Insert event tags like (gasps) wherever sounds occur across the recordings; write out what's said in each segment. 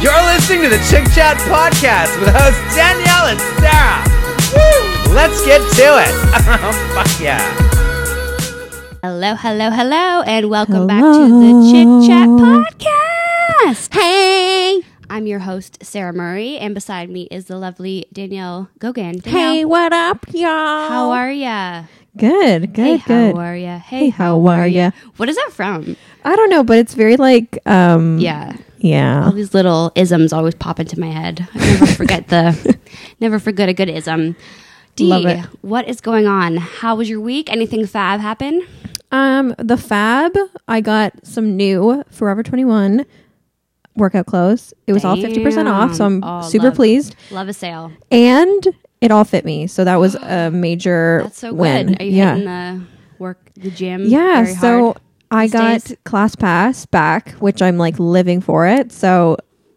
You're listening to the Chick Chat Podcast with hosts Danielle and Sarah. Woo! Let's get to it. (laughs) Fuck yeah. Hello, hello, hello, and welcome back to the Chit Chat Podcast. Hey. I'm your host, Sarah Murray, and beside me is the lovely Danielle Gogan. Danielle, Hey, what up, y'all? how are ya? Good, good, hey, good. how are ya? Hey, Hey, how are ya? What is that from? I don't know, but it's very like um Yeah, Yeah. all these little isms always pop into my head. I never (laughs) forget the, never forget a good ism. D, what is going on? How was your week? Anything fab happen? Um the Fab, I got some new Forever 21 workout clothes. It was all 50% off, so I'm Oh, super love- pleased. Love a sale. And it all fit me. So that was a (gasps) major That's so win. good. Are you yeah. hitting the work, the gym? Yeah, so hard I got days? class pass back, which I'm like living for it. So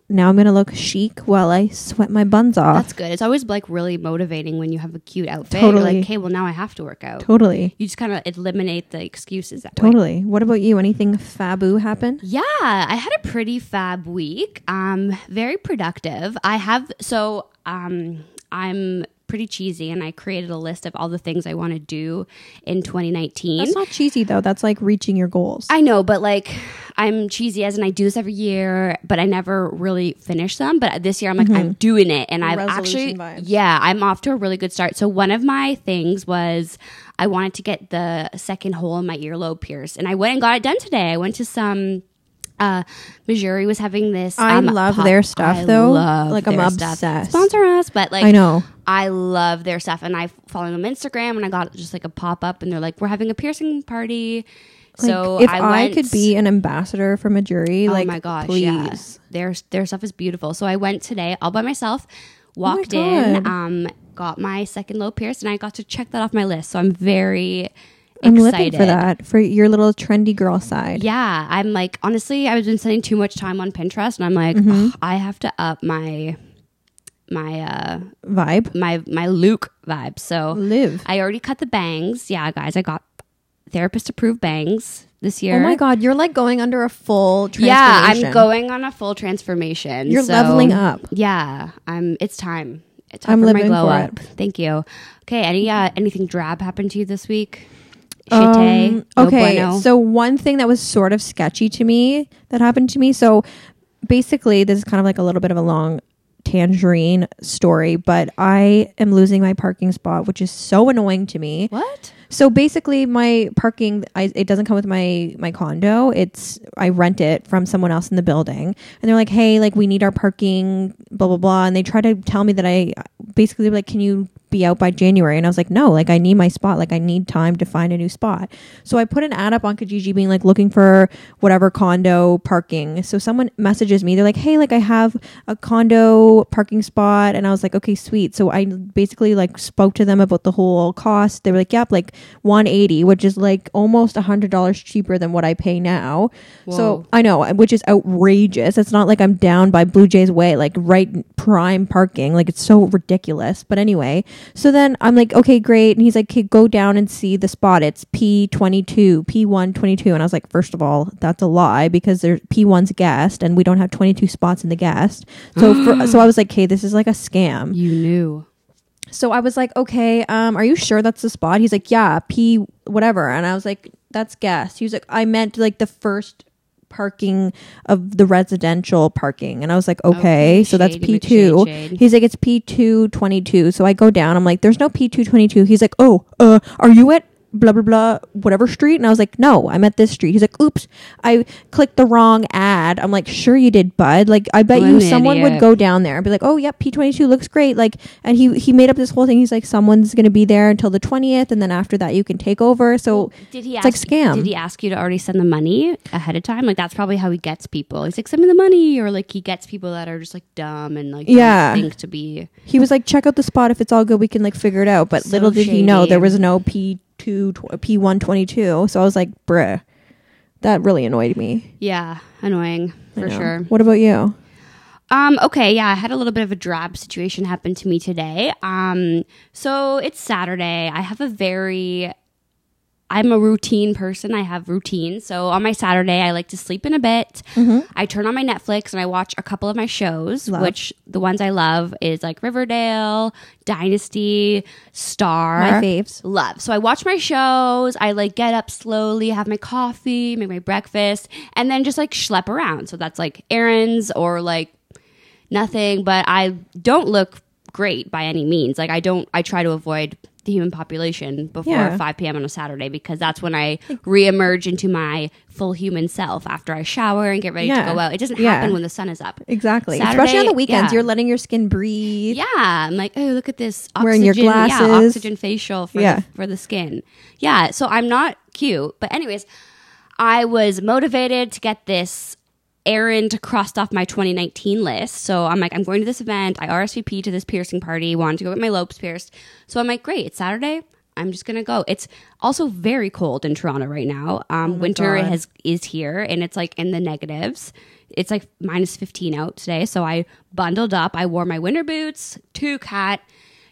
now I'm gonna look chic while I sweat my buns off. That's good. It's always like really motivating when you have a cute outfit. Totally. You're like, okay, well now I have to work out. totally. You just kind of eliminate the excuses that way. Totally. What about you? Anything fabu happen? Yeah, I had a pretty fab week. Um, very productive. I have so um, I'm pretty cheesy, and I created a list of all the things I want to do in 2019. That's not cheesy though. That's like reaching your goals. I know, but like I'm cheesy as and I do this every year, but I never really finish them. But this year I'm like I'm doing it and I've actually Mm-hmm. Vibes. yeah, I'm off to a really good start. So one of my things was I wanted to get the second hole in my earlobe pierced and I went and got it done today. I went to some uh Mejuri was having this I um, love pop- their stuff, I though. Like, I'm their stuff. obsessed. Sponsor us, but like I know. I love their stuff, and I follow them on Instagram, and I got just like a pop up, and they're like, "We're having a piercing party." Like, so if I, I, could be an ambassador a jury, oh like my gosh, please. yeah, their their stuff is beautiful. So I went today all by myself, walked Oh my in, um, got my second low pierced, and I got to check that off my list. So I'm very I'm excited living for that. For your little trendy girl side. Yeah, I'm like honestly, I've been spending too much time on Pinterest, and I'm like, Mm-hmm. "Ugh, I have to up my my uh Vibe. my my Luke vibe. So Live. I already cut the bangs. Yeah, guys, I got therapist approved bangs this year. Oh my god, you're like going under a full Yeah. I'm going on a full transformation. You're so- leveling up. Yeah, I'm. It's time. It's time I'm for my glow for up. Thank you. Okay, any uh, anything drab happened to you this week? Um, Shitty. No okay, bueno. so one thing that was sort of sketchy to me that happened to me. So basically, this is kind of like a little bit of a long tangerine story, but I am losing my parking spot, which is so annoying to me. what? So basically, my parking I, it doesn't come with my my condo. It's I rent it from someone else in the building, and they're like, "Hey, like we need our parking, blah blah blah," and they try to tell me that I basically like, "Can you be out by January?" And I was like, "No, like I need my spot. Like I need time to find a new spot." So I put an ad up on Kijiji, being like looking for whatever condo parking. So someone messages me. They're like, "Hey, like I have a condo parking spot," and I was like, "Okay, sweet." So I basically like spoke to them about the whole cost. They were like, "Yep, like 180, which is like almost a hundred dollars cheaper than what I pay now." Whoa. So I know, which is outrageous. It's not like I'm down by Blue Jays Way, like right prime parking. Like it's so ridiculous. But anyway, so then I'm like, okay, great. And he's like, okay, go down and see the spot. It's P22, P122. And I was like, first of all, that's a lie because there's P1's guest and we don't have 22 spots in the guest. So for, (gasps) so I was like, okay, this is like a scam. You knew. So I was like, okay, um, are you sure that's the spot? He's like, yeah, P whatever. And I was like, that's guest. He was like, I meant like the first parking of the residential parking. And I was like, okay, Okay, so that's P2. He's like, it's P222. So I go down. I'm like, there's no P222. He's like, oh, uh, are you at blah blah blah whatever street and i was like no i'm at this street he's like oops i clicked the wrong ad i'm like sure you did bud like i bet you someone would go down there and be like oh yep p22 looks great like and he he made up this whole thing he's like someone's gonna be there until the 20th and then after that you can take over so Did he It's ask, like scam. Did he ask you to already send the money ahead of time? Like that's probably how he gets people. He's like, send me the money, or like he gets people that are just like dumb and like Yeah. think to be. he was like check out the spot if it's all good we can like figure it out but So little did he know there was no p2 p122 so i was like bruh that really annoyed me Yeah, annoying for sure. what about you Um, okay, yeah, I had a little bit of a drab situation happen to me today. Um, so it's Saturday. I have a very I'm a routine person. I have routines. So on my Saturday, I like to sleep in a bit. Mm-hmm. I turn on my Netflix and I watch a couple of my shows, Love. which the ones I love is like Riverdale, Dynasty, Star. My faves. Love. So I watch my shows. I like get up slowly, have my coffee, make my breakfast, and then just like schlep around. So that's like errands or like nothing, but I don't look great by any means. Like I don't I try to avoid the human population before Yeah. 5 p.m. on a Saturday because that's when I reemerge into my full human self after I shower and get ready Yeah. to go out. It doesn't Yeah. happen when the sun is up. Exactly. Saturday, Especially on the weekends, yeah. you're letting your skin breathe. Yeah, I'm like, oh, look at this oxygen, Wearing your yeah, glasses. oxygen facial for Yeah. the, for the skin. Yeah, so I'm not cute, but anyways, I was motivated to get this errand crossed off my 2019 list. So I'm like, I'm going to this event. I RSVP to this piercing party. Wanted to go get my lobes pierced. So I'm like, great, it's Saturday. I'm just gonna go. It's also very cold in Toronto right now. Um, winter Oh God. has is here, and it's like in the negatives. It's like minus 15 out today. So I bundled up. I wore my winter boots, two cat,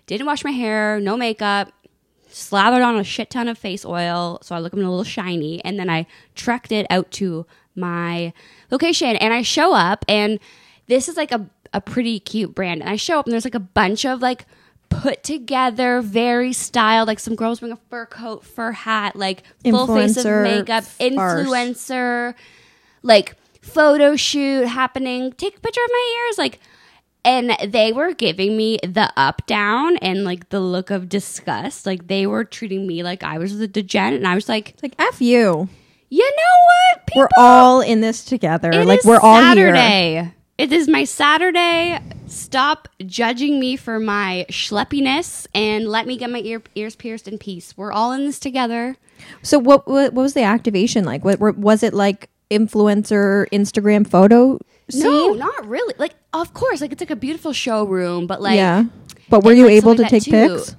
didn't wash my hair, no makeup, slathered on a shit ton of face oil so I look a little shiny. And then I trekked it out to my location. And I show up, and this is like a, a pretty cute brand. And I show up, and there's like a bunch of like put together, very styled. Like some girls wearing a fur coat, fur hat, like full face of Influencer makeup, farce. influencer, like photo shoot happening. Take a picture of my ears, like. And they were giving me the up down and like the look of disgust. Like they were treating me like I was the degen, and I was like, like F you. You know what? People, We're all in this together. like we're all here. Saturday. It is my Saturday. Stop judging me for my schleppiness and let me get my ear, ears pierced in peace. We're all in this together. So what, what what was the activation like? What were- was it like influencer Instagram photo scene? No, not really. Like, of course, like it's like a beautiful showroom, but like, yeah. But were you like, able to take too- pics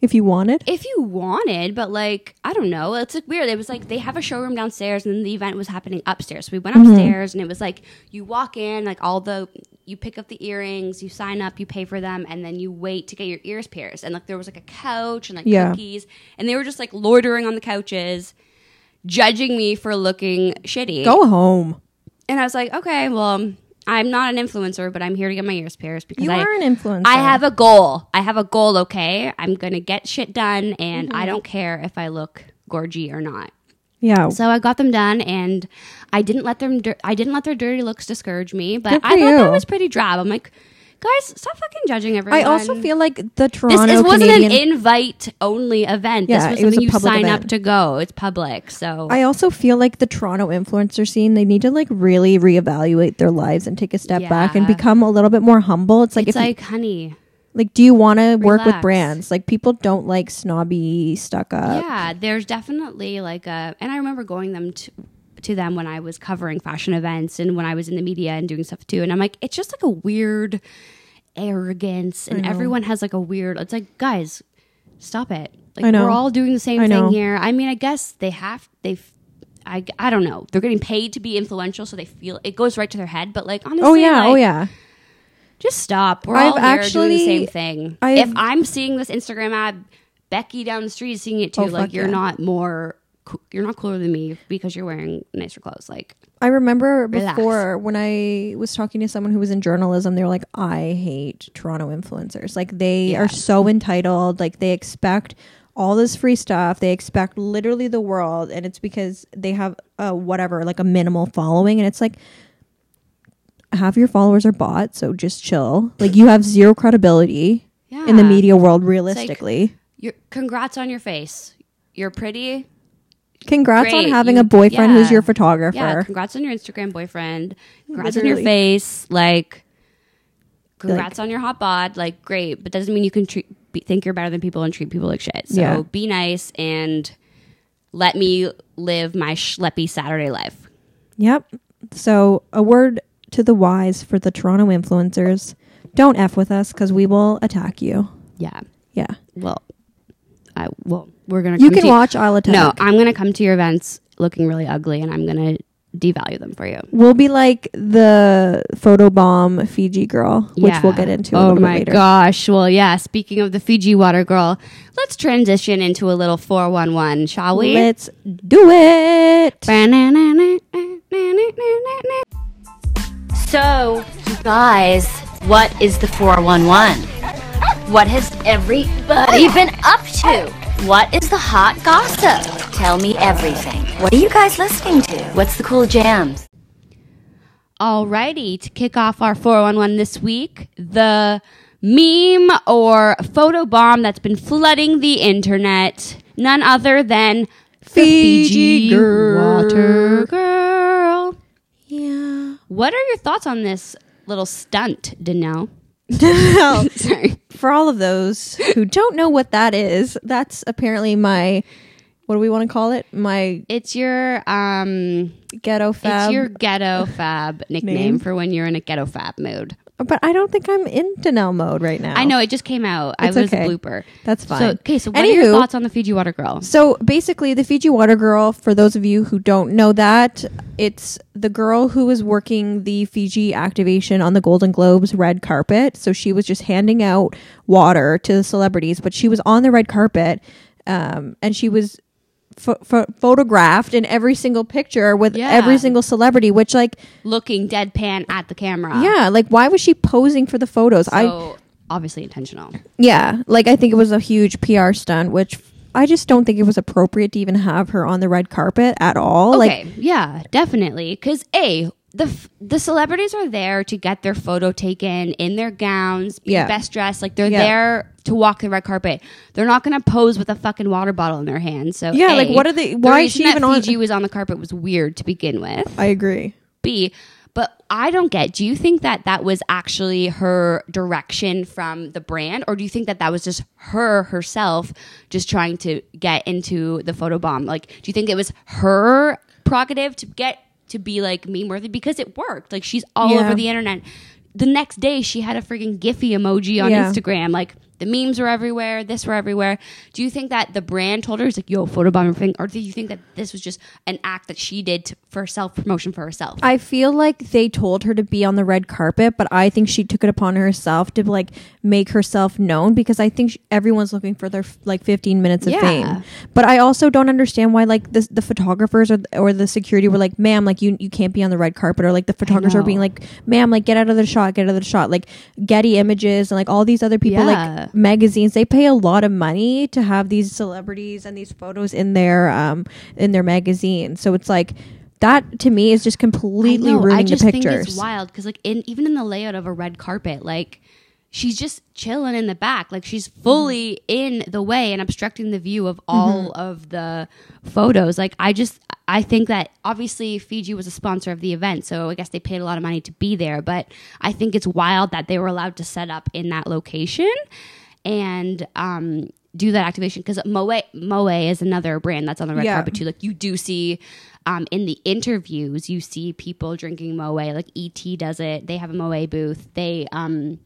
if you wanted? if you wanted, but like I don't know, it's like weird. It was like they have a showroom downstairs, and then the event was happening upstairs. So we went Mm-hmm. upstairs, and it was like you walk in, like all the you pick up the earrings, you sign up, you pay for them, and then you wait to get your ears pierced. And like there was like a couch and like Yeah. cookies, and they were just like loitering on the couches, judging me for looking shitty. Go home. And I was like, okay, well. I'm not an influencer, but I'm here to get my ears pierced because You I, are an influencer. I have a goal. I have a goal, okay? I'm going to get shit done and Mm-hmm. I don't care if I look gorgy or not. Yeah. So I got them done and I didn't let them dir- I didn't let their dirty looks discourage me, but I thought that was pretty drab. I'm like, guys, stop fucking judging everyone. I also feel like the this Toronto is, wasn't Canadian. an invite only event. Yeah, this was something you sign event. up to go. It's public. So I also feel like the Toronto influencer scene, they need to like really reevaluate their lives and take a step back and become a little bit more humble. It's like it's if you- like, honey, like do you want to work with brands? Like people don't like snobby stuck up. yeah, there's definitely like a, and I remember going them to to them when I was covering fashion events and when I was in the media and doing stuff too. And I'm like, it's just like a weird arrogance, and everyone has like a weird. It's like, guys, stop it. Like know. we're all doing the same I know. thing here. I mean, I guess they have they. I, I don't know. They're getting paid to be influential, so they feel it goes right to their head. But like honestly, Oh yeah, like, oh yeah. just stop. We're I've all here doing actually- the same thing. I've- if I'm seeing this Instagram ad, Becky down the street is seeing it too. Oh, like you're yeah. not more, you're not cooler than me because you're wearing nicer clothes. Like I remember Relax. before when I was talking to someone who was in journalism, they were like, I hate Toronto influencers. Like they Yeah. are so entitled. Like they expect all this free stuff. They expect literally the world. And it's because they have a whatever, like a minimal following. And it's like half your followers are bought, so just chill. Like you have zero credibility yeah, in the media world realistically. You're, congrats on your face. You're pretty. Congrats on having You- a boyfriend who's your photographer. Yeah, congrats on your Instagram boyfriend. Congrats on your face. Like, congrats on your hot bod. Like, great, but doesn't mean you can treat be, think you're better than people and treat people like shit. So Yeah. be nice and let me live my schleppy Saturday life. Yep. So, a word to the wise for the Toronto influencers don't F with us because we will attack you. Yeah. Yeah. Well, I well, we're gonna. You can to watch, I'll attack. No, I'm gonna come to your events looking really ugly, and I'm gonna devalue them for you. We'll be like the photobomb Fiji girl, which we'll get into. A oh little my gosh! Well, yeah. Speaking of the Fiji water girl, let's transition into a little four one one, shall we? Let's do it. So, you guys, what is the 411? What has everybody oh. been up to? What is the hot gossip? Tell me everything. What are you guys listening to? What's the cool jams? Alrighty, to kick off our 411 this week, the meme or photo bomb that's been flooding the internet, none other than the Fiji girl. water girl. Yeah. What are your thoughts on this little stunt, Danielle? Well, (laughs) (laughs) Sorry. for all of those who don't know what that is, that's apparently my what do we want to call it? My It's your um ghetto fab. it's your ghetto fab (laughs) nickname Name? for when you're in a ghetto fab mood. But I don't think I'm in Danelle mode right now. I know it just came out. I was okay. a blooper. That's fine. So okay, so what are your thoughts on the Fiji water girl? So basically, the Fiji Water Girl, for those of you who don't know that, it's the girl who was working the Fiji activation on the Golden Globes red carpet. So she was just handing out water to the celebrities, but she was on the red carpet um, and she was pho- pho- photographed in every single picture with Yeah. every single celebrity, which, like, Looking deadpan at the camera. yeah, like, why was she posing for the photos? I obviously intentional. Yeah, like I think it was a huge PR stunt, which I just don't think it was appropriate to even have her on the red carpet at all. Okay, Like, yeah, definitely. Because a the f- the celebrities are there to get their photo taken in their gowns, be Yeah. best dressed. Like they're Yeah. there to walk the red carpet. They're not going to pose with a fucking water bottle in their hand. So Yeah, A, like, what are they- the why is she that even on- Fiji was on the carpet was weird to begin with. I agree. B, but I don't get. Do you think that that was actually her direction from the brand, or do you think that that was just her herself just trying to get into the photo bomb? Like, do you think it was her prerogative to get to be like meme worthy because it worked? Like, she's all Yeah. over the internet. The next day, she had a freaking Giphy emoji on Yeah. Instagram. Like, the memes were everywhere. This were everywhere. Do you think that the brand told her, "It's like, yo, photobomb everything," or do you think that this was just an act that she did to, for self promotion for herself? I feel like they told her to be on the red carpet, but I think she took it upon herself to like make herself known because I think sh everyone's looking for their like 15 minutes of Yeah. fame. But I also don't understand why like the the photographers or or the security were like, "Ma'am, like you you can't be on the red carpet," or like the photographers are being like, "Ma'am, like get out of the shot, get out of the shot." Like Getty Images and like all these other people Yeah. like magazines, they pay a lot of money to have these celebrities and these photos in their um in their magazine. So it's like that to me is just completely I know, ruining I just the think pictures. it's wild because like in even in the layout of a red carpet, like she's just chilling in the back, like she's fully in the way and obstructing the view of all Mm-hmm. of the photos. Like I just I think that obviously Fiji was a sponsor of the event, so I guess they paid a lot of money to be there. But I think it's wild that they were allowed to set up in that location and um do that activation because Moët Moët is another brand that's on the red Yeah. carpet too. Like you do see um, in the interviews, you see people drinking Moët. Like ET does it. They have a Moët booth. They um,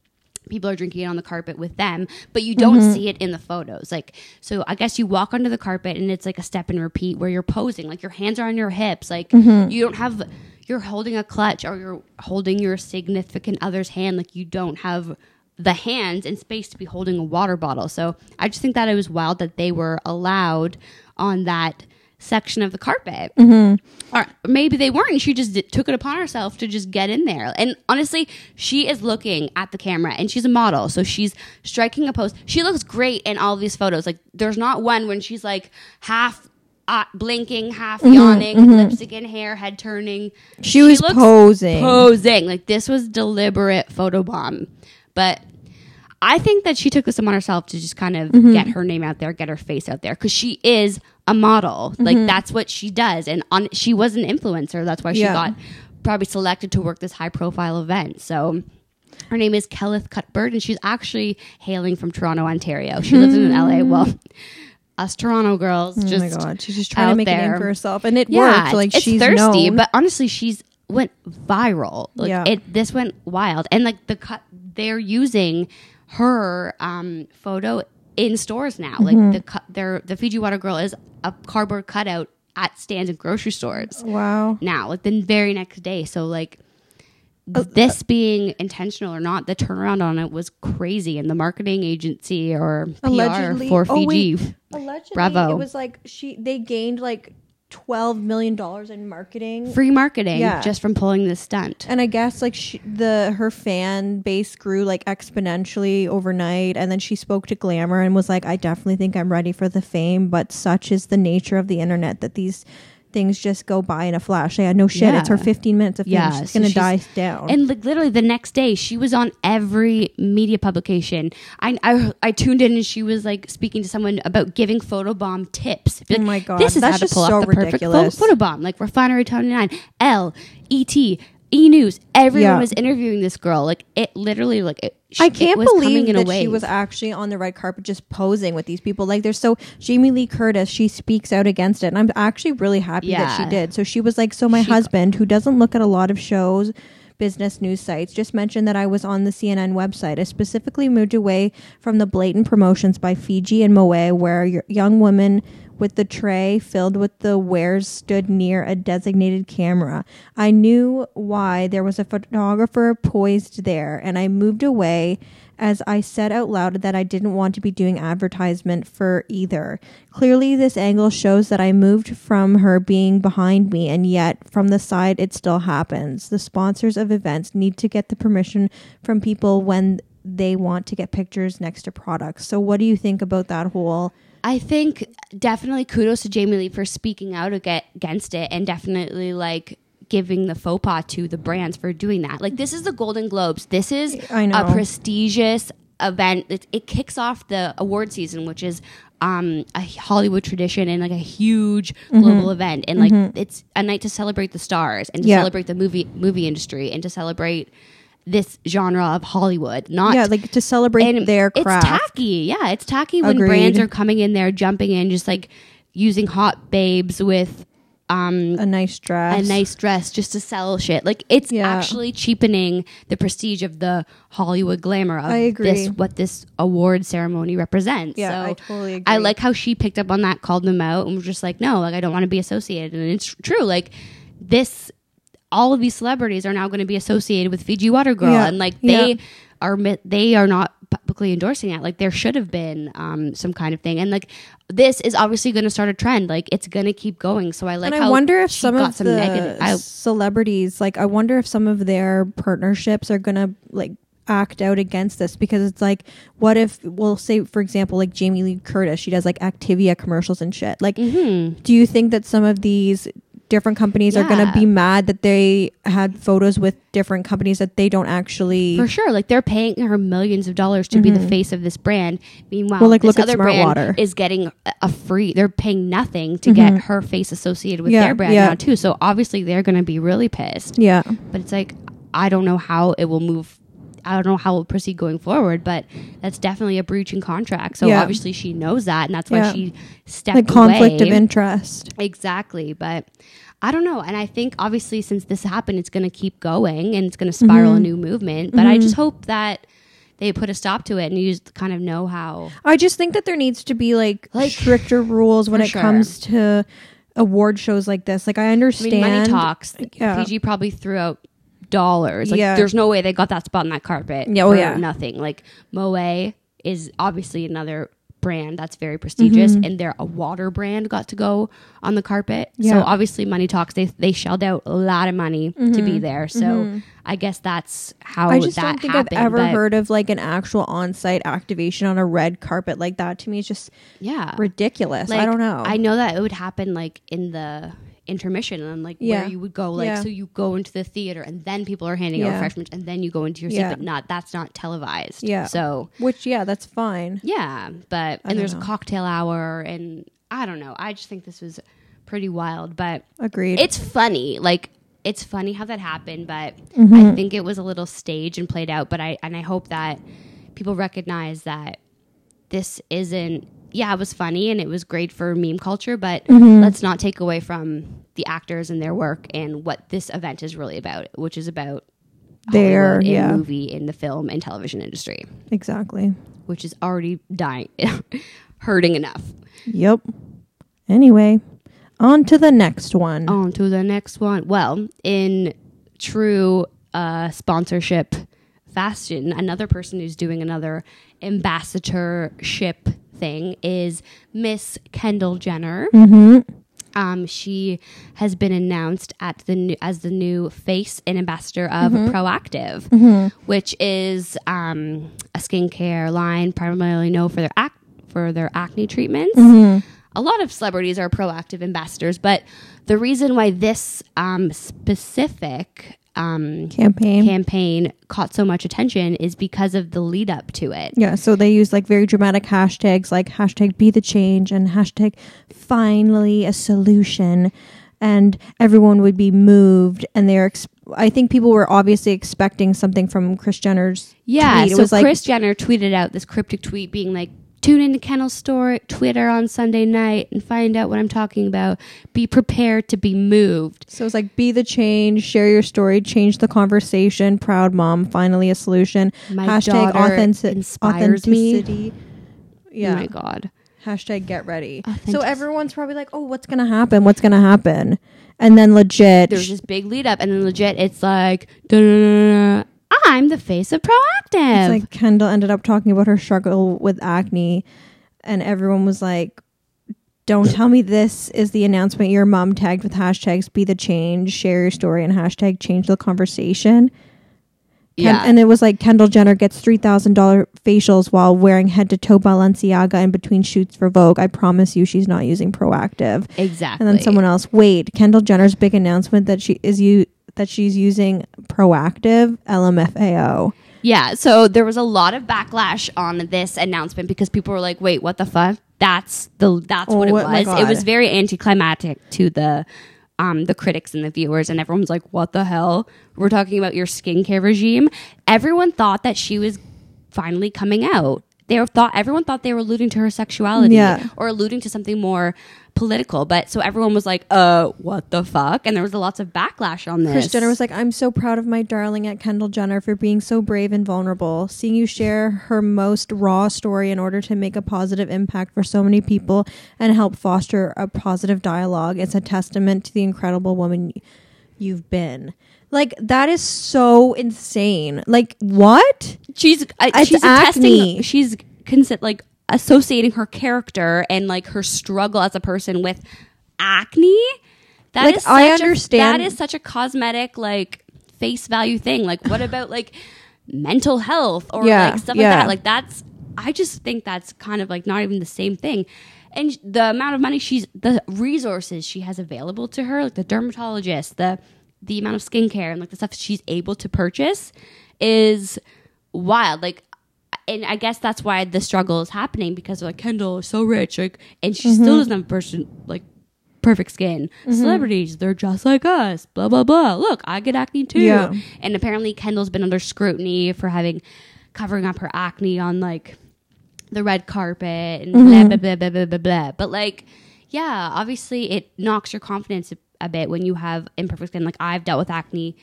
people are drinking it on the carpet with them, but you don't Mm-hmm. see it in the photos. Like so, I guess you walk onto the carpet and it's like a step and repeat where you're posing. Like your hands are on your hips. Like Mm-hmm. you don't have. You're holding a clutch or you're holding your significant other's hand. Like you don't have the hands and space to be holding a water bottle. So I just think that it was wild that they were allowed on that section of the carpet. Mm-hmm. Or maybe they weren't. She just did, took it upon herself to just get in there. And honestly, she is looking at the camera and she's a model. So she's striking a pose. She looks great in all these photos. Like there's not one when she's like half uh, blinking, half yawning, lipstick in hair, head turning. Mm-hmm, She was posing. Posing. Like this was deliberate photobomb. But I think that she took this upon herself to just kind of Mm-hmm. get her name out there, get her face out there, because she is a model. Mm-hmm. Like that's what she does, and on she was an influencer. That's why she Yeah. got probably selected to work this high profile event. So her name is Kelleth Cuthbert, and she's actually hailing from Toronto, Ontario. She lives in LA. Well, us Toronto girls oh just my god, she's just trying to make a name for herself, and it yeah, worked. Like it's she's thirsty, known. but honestly, she's went viral. Like Yeah. it, this went wild, and like the cut, they're using her um, photo in stores now. Mm-hmm. Like the their the Fiji Water Girl is a cardboard cutout at stands in grocery stores Wow. now, like the very next day. So like Uh, this being intentional or not, the turnaround on it was crazy, and the marketing agency or PR Allegedly- for oh, Fiji. wait. Allegedly, Bravo. it was like she they gained like twelve million dollars in marketing. Free marketing Yeah. just from pulling this stunt. and I guess like she, the her fan base grew like exponentially overnight, and then she spoke to Glamour and was like, "I definitely think I'm ready for the fame, but such is the nature of the internet that these things just go by in a flash." They had no shit. It's her 15 minutes of fame. Yeah, she's so gonna she's- die down. And like literally the next day, she was on every media publication. I, I I tuned in and she was like speaking to someone about giving photobomb tips. Be Oh my God, this is that's how to pull so off the perfect pho- ridiculous. photobomb. Like Refinery Twenty Nine, Elle, ET, E News. Everyone Yeah. was interviewing this girl. Like it literally like it, I it can't was coming believe in a that she wave. was actually on the red carpet just posing with these people. Like, there's so Jamie Lee Curtis, she speaks out against it, and I'm actually really happy that she Yeah. did. So she was like, so my husband, who doesn't look at a lot of shows, business news sites, just mentioned that I was on the CNN website. I specifically moved away from the blatant promotions by Fiji and Moët, where your young women with the tray filled with the wares stood near a designated camera. I knew why there was a photographer poised there, and I moved away as I said out loud that I didn't want to be doing advertisement for either. Clearly, this angle shows that I moved from her being behind me, and yet from the side, it still happens. The sponsors of events need to get the permission from people when they want to get pictures next to products. So, what do you think about that whole? I think definitely kudos to Jamie Lee for speaking out against it and definitely like giving the faux pas to the brands for doing that. Like this is the Golden Globes. This is I know. a prestigious event. It, it kicks off the award season, which is um, a Hollywood tradition and like a huge global event. And like it's a night to celebrate the stars and to Mm-hmm. Yeah. celebrate the movie movie industry and to celebrate this genre of Hollywood. Not Yeah, like to celebrate and their craft. It's tacky. Yeah, it's tacky when Agreed. brands are coming in there, jumping in, just like using hot babes with um a nice dress. a nice dress just to sell shit. Like it's Yeah. actually cheapening the prestige of the Hollywood glamour of I agree. this what this award ceremony represents. Yeah, so I totally agree. I like how she picked up on that, called them out, and was just like, no, like I don't want to be associated. And it's true. Like this all of these celebrities are now going to be associated with Fiji Water Girl, Yeah, and like they yeah. are they are not publicly endorsing that. Like there should have been um, some kind of thing, and like this is obviously going to start a trend. Like it's going to keep going. So I like. and I wonder if some of some the negative. I, celebrities, like, I wonder if some of their partnerships are gonna like act out against this because it's like, what if we'll say, for example, like Jamie Lee Curtis, she does like Activia commercials and shit. Like, Mm-hmm. do you think that some of these different companies are gonna be mad that they had photos with different companies that they don't actually? for sure, like they're paying her millions of dollars to be the face of this brand. Meanwhile, Mm-hmm. Well, like, this look at other Smart brand Water. is getting a- free. They're paying nothing to get her face associated with Mm-hmm. Yeah, their brand yeah. now too. So obviously they're going to be really pissed. Yeah, But it's like I don't know how it will move. I don't know how we'll proceed going forward, but that's definitely a breach in contract. So Yeah. obviously she knows that, and that's why Yeah. she stepped like conflict away. of interest. Exactly, but I don't know. And I think obviously since this happened, it's going to keep going and it's going to spiral Mm-hmm. a new movement. But I just hope that they put a stop to it and you just kind of know how. I just think that there needs to be like, Like, (sighs) stricter rules when it sure. comes to award shows like this. Like I I understand mean, money talks. Yeah. PG probably threw out dollars. Like, Yeah. there's no way they got that spot on that carpet. Yeah, oh, yeah. nothing. Like Moët is obviously another brand that's very prestigious, mm-hmm. and they're a water brand got to go on the carpet. So Mm-hmm. Obviously, money talks. They they shelled out a lot of money to be there. So I guess that's how Mm-hmm. I just that don't think happened. I've ever heard of like an actual on-site activation on a red carpet like that. To me, it's just Yeah, ridiculous. I don't know. I know that it would happen like in the intermission and like Yeah. where you would go like Yeah. so you go into the theater and then people are handing out refreshments and then you go into your seat Yeah. but not that's not televised Yeah. so Which yeah, that's fine. yeah but don't and there's know. a cocktail hour and i don't know i just think this was pretty wild but Agreed. it's funny like it's funny how that happened but Mm-hmm. i think it was a little staged and played out but i and i hope that people recognize that this isn't yeah it was funny and it was great for meme culture but Mm-hmm. let's not take away from the actors and their work and what this event is really about which is about in yeah. movie in the film and television industry exactly. which is already dying (laughs) hurting enough Yep. Anyway, On to the next one. On to the next one. Well, in true uh, sponsorship fashion, another person who's doing another ambassadorship thing is Miss Kendall Jenner. Um, she has been announced at the new, as the new face and ambassador of Proactiv, which is um, a skincare line primarily known for their ac- for their acne treatments. A lot of celebrities are proactiv ambassadors, but the reason why this um, specific um, Campaign. campaign caught so much attention is because of the lead up to it. Yeah, so they use like very dramatic hashtags like hashtag be the change and hashtag finally a solution. And everyone would be moved. And they're, ex- I think people were obviously expecting something from Kris Jenner's Yeah, tweet. It so was like, Kris Jenner tweeted out this cryptic tweet being like, tune into Kennel store Twitter on Sunday night and find out what I'm talking about. Be prepared to be moved. so it's like be the change, share your story, change the conversation, proud mom, finally a solution. My hashtag authentic- inspires me. authenticity. Yeah. Oh my god. hashtag get ready. So everyone's probably like, oh, what's going to happen? What's going to happen? And then legit, There's this big lead up and then legit it's like "Da-da-da-da-da, I'm the face of proactiv. it's like Kendall ended up talking about her struggle with acne. And everyone was like, don't tell me this is the announcement your mom tagged with hashtags be the change, share your story, and hashtag change the conversation. Ken- yeah. and it was like Kendall Jenner gets three thousand dollar facials while wearing head to toe Balenciaga in between shoots for Vogue. I promise you, she's not using Proactiv. exactly. And then someone else, wait, Kendall Jenner's big announcement that she is you that she's using Proactiv LMFAO. Yeah, so there was a lot of backlash on this announcement because people were like, "Wait, what the fuck?" That's the that's what it Oh was. It was very anticlimactic to the um the critics and the viewers and everyone's like, "What the hell? We're talking about your skincare regime." Everyone thought that she was finally coming out. They were thought everyone thought they were alluding to her sexuality Yeah. or alluding to something more political. But so everyone was like, "Uh, what the fuck?" And there was lots of backlash on this. Kris Jenner was like, I'm so proud of my darling at Kendall Jenner for being so brave and vulnerable. Seeing you share her most raw story in order to make a positive impact for so many people and help foster a positive dialogue. It's a testament to the incredible woman you've been. Like, that is so insane. Like, what? she's uh, she's acne. attesting she's consi- like associating her character and like her struggle as a person with acne That Like, is I such a- understand- that is such a cosmetic like face value thing. Like what about like mental health or Yeah, like stuff yeah. like that? like that's i just think that's kind of like not even the same thing. And the amount of money she's the resources she has available to her like the dermatologist the the amount of skincare and like the stuff she's able to purchase is wild. Like and I guess that's why the struggle is happening because like Kendall is so rich, like, and she Mm-hmm. still doesn't have person like perfect skin. Celebrities, they're just like us. Blah blah blah. Look, I get acne too. Yeah. And apparently Kendall's been under scrutiny for having covering up her acne on like the red carpet and Mm-hmm. blah blah blah blah blah blah blah. But like, yeah, obviously it knocks your confidence a, a bit when you have imperfect skin. Like I've dealt with acne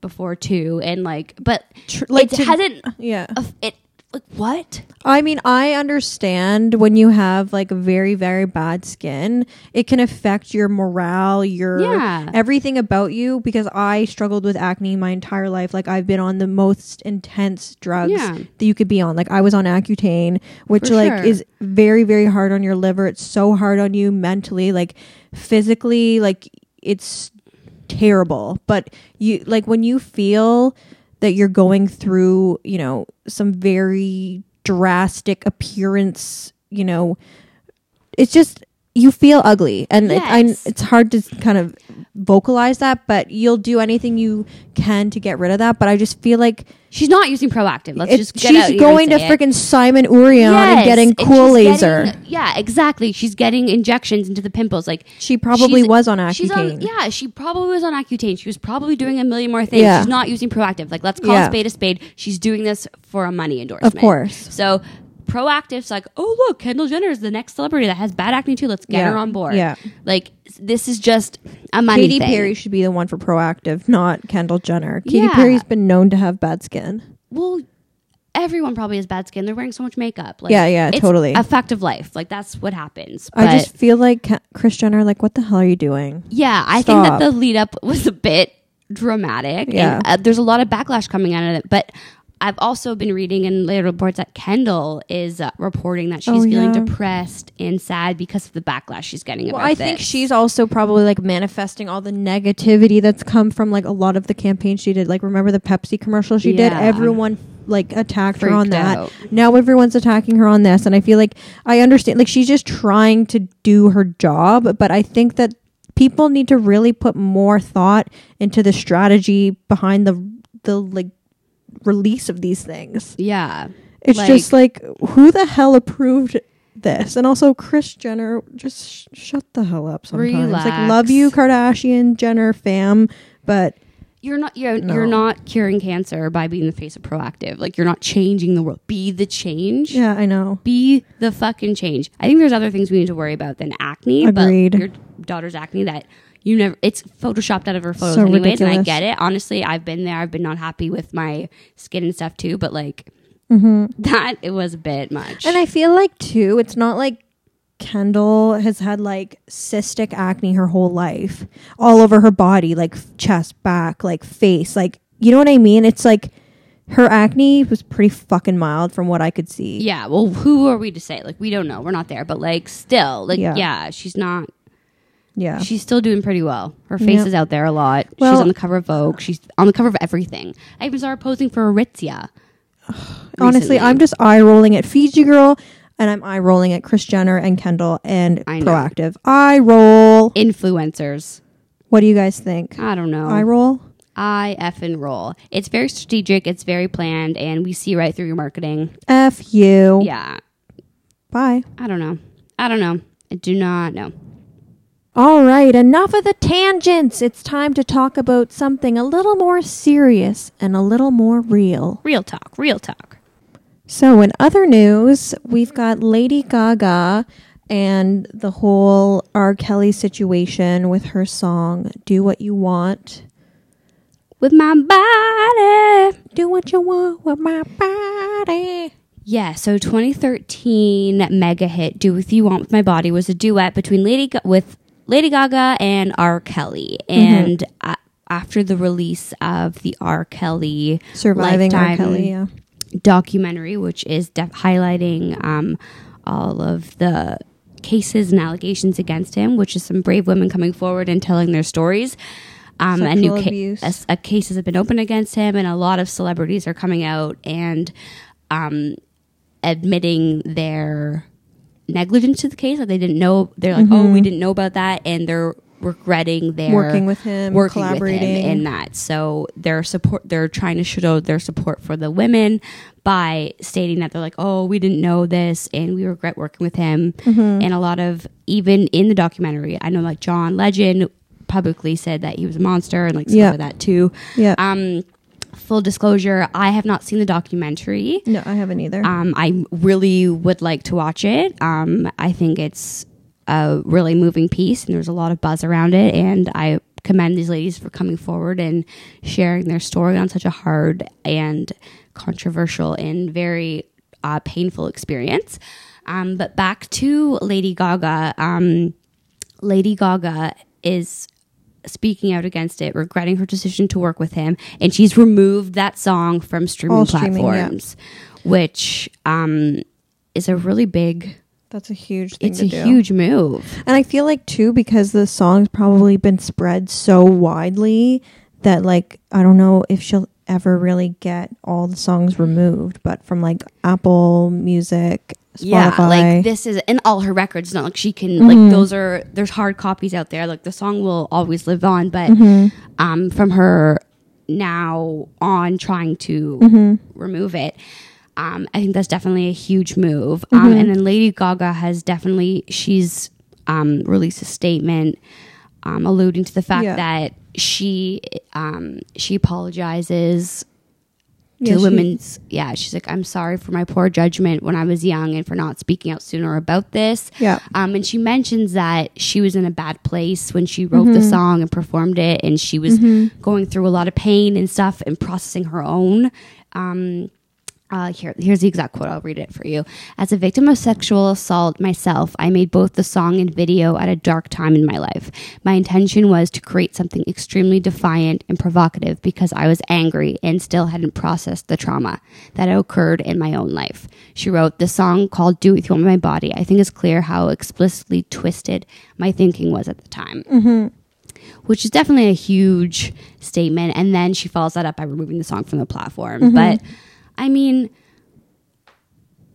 before too, and like, but Tr- like it to- hasn't. Yeah. It like what? I mean, I understand when you have like very, very bad skin, it can affect your morale, your Yeah. everything about you. Because I struggled with acne my entire life. Like I've been on the most intense drugs Yeah. that you could be on. Like I was on Accutane, which For like sure. is very, very hard on your liver. It's so hard on you mentally, like physically, like it's terrible. But you like when you feel that you're going through, you know, some very drastic appearance, you know, it's just you feel ugly and it, I, it's hard to kind of vocalize that but you'll do anything you can to get rid of that but i just feel like She's not using proactiv. Let's just get she's out going to and say it. freaking simon urion and getting cool laser getting- yeah, exactly. She's getting injections into the pimples. Like she probably was on accutane yeah, she probably was on Accutane. She was probably doing a million more things. Yeah. She's not using proactiv. Like let's call Yeah. a spade a spade. She's doing this for a money endorsement. Of course. So proactiv's like, oh look, Kendall Jenner is the next celebrity that has bad acne too. Let's get Yeah. her on board. Yeah. Like this is just a money Katy thing. Perry should be the one for proactiv, not Kendall Jenner. Katy Yeah. Perry's been known to have bad skin. Well, everyone probably has bad skin. They're wearing so much makeup. Like, Yeah, yeah, it's totally. A fact of life. Like that's what happens. I just feel like Kris Jenner, like, what the hell are you doing? yeah, I think that the lead up was a bit dramatic. Yeah. And, uh, there's a lot of backlash coming out of it, but. I've also been reading in later reports that Kendall is uh, reporting that she's Oh, feeling yeah. depressed and sad because of the backlash she's getting Well, I think she's also probably like manifesting all the negativity that's come from like a lot of the campaigns she did. Like, remember the Pepsi commercial she did? Everyone like attacked her on that. out. Now everyone's attacking her on this, and I feel like I understand. Like, she's just trying to do her job, but I think that people need to really put more thought into the strategy behind the the like release of these things. Yeah. It's Like- just like who the hell approved this? And also Kris Jenner, just sh- shut the hell up sometimes. Like love you Kardashian Jenner fam, but You're not you're No. you're not curing cancer by being the face of proactiv. Like you're not changing the world. Be the change. yeah, I know. Be the fucking change. I think there's other things we need to worry about than acne. Agreed. But your daughter's acne that you never it's photoshopped out of her photos So anyways, and I get it. Honestly, I've been there. I've been not happy with my skin and stuff too, but like that it was a bit much. Mm-hmm. And I feel like too, it's not like Kendall has had like cystic acne her whole life, all over her body, like chest, back, like face, like you know what I mean? It's like her acne was pretty fucking mild from what I could see. yeah, well, who are we to say? Like we don't know. We're not there, but like still, like Yeah. yeah, she's not Yeah. She's still doing pretty well. Her face Yep. is out there a lot. Well- She's on the cover of Vogue. She's on the cover of everything. I even saw her posing for Aritzia. (sighs) Honestly. I'm just eye rolling at Fiji Girl and I'm eye rolling at Kris Jenner and Kendall and I. Proactiv. Eye roll. influencers. What do you guys think? I don't know. Eye roll? I F and roll. It's very strategic. It's very planned, and we see right through your marketing. F you. Yeah, Bye. I don't know. I don't know. I do not know. All right, enough of the tangents. It's time to talk about something a little more serious and a little more real. Real talk. Real talk. So, in other news, we've got Lady Gaga and the whole R. Kelly situation with her song, Do What You Want. With my body. Do what you want with my body. Yeah, so 2013 mega hit "Do With You Want with My Body" was a duet between Lady Ga- with Lady Gaga and R. Kelly, and uh, after the release of the R. Kelly Surviving R. Kelly, yeah. documentary, which is def- highlighting um, all of the cases and allegations against him, which is some brave women coming forward and telling their stories. Um, and new ca- as- uh, cases have been opened against him, and a lot of celebrities are coming out and um, admitting their negligence to the case. Like they didn't know. They're like, oh, we didn't know about that, and they're regretting their Mm-hmm. Working with him, working collaborating. with him in that. So their support, they're trying to show their support for the women by stating that they're like, oh, we didn't know this, and we regret working with him. Mm-hmm. And a lot of even in the documentary, I know like John Legend publicly said that he was a monster and like stuff like that too. Yeah. Um, full disclosure, I have not seen the documentary. no, I haven't either. Um, I really would like to watch it. Um, I think it's a really moving piece, and there's a lot of buzz around it. And I commend these ladies for coming forward and sharing their story on such a hard and controversial and very uh, painful experience. Um, but back to Lady Gaga. Um, Lady Gaga is speaking out against it, regretting her decision to work with him, and she's removed that song from streaming All streaming, yeah. platforms, which um, is a really big. That's a huge thing It's a do. huge move. And I feel like too because the song's probably been spread so widely that like I don't know if she'll ever really get all the songs removed, but from like Apple Music, Spotify. Yeah, like this is in all her records. Not like she can Mm-hmm. like those are there's hard copies out there. Like the song will always live on, but Mm-hmm. um, from her now on trying to Mm-hmm. remove it. Um, I think that's definitely a huge move. Mm-hmm. Um, and then Lady Gaga has definitely she's um, released a statement um, alluding to the fact Yeah. that she um, she apologizes Yeah, to she- women's yeah she's like i'm sorry for my poor judgment when i was young and for not speaking out sooner about this Yeah. um, and she mentions that she was in a bad place when she wrote the Mm-hmm. song and performed it and she was going through a lot of pain and stuff and processing her own um, uh, here, here's the exact quote. I'll read it for you. As a victim of sexual assault myself, I made both the song and video at a dark time in my life. My intention was to create something extremely defiant and provocative because I was angry and still hadn't processed the trauma that occurred in my own life. She wrote, The song called Do With You Want My Body, I think is clear how explicitly twisted my thinking was at the time. Which is definitely a huge statement. And then she follows that up by removing the song from the platform. But I mean,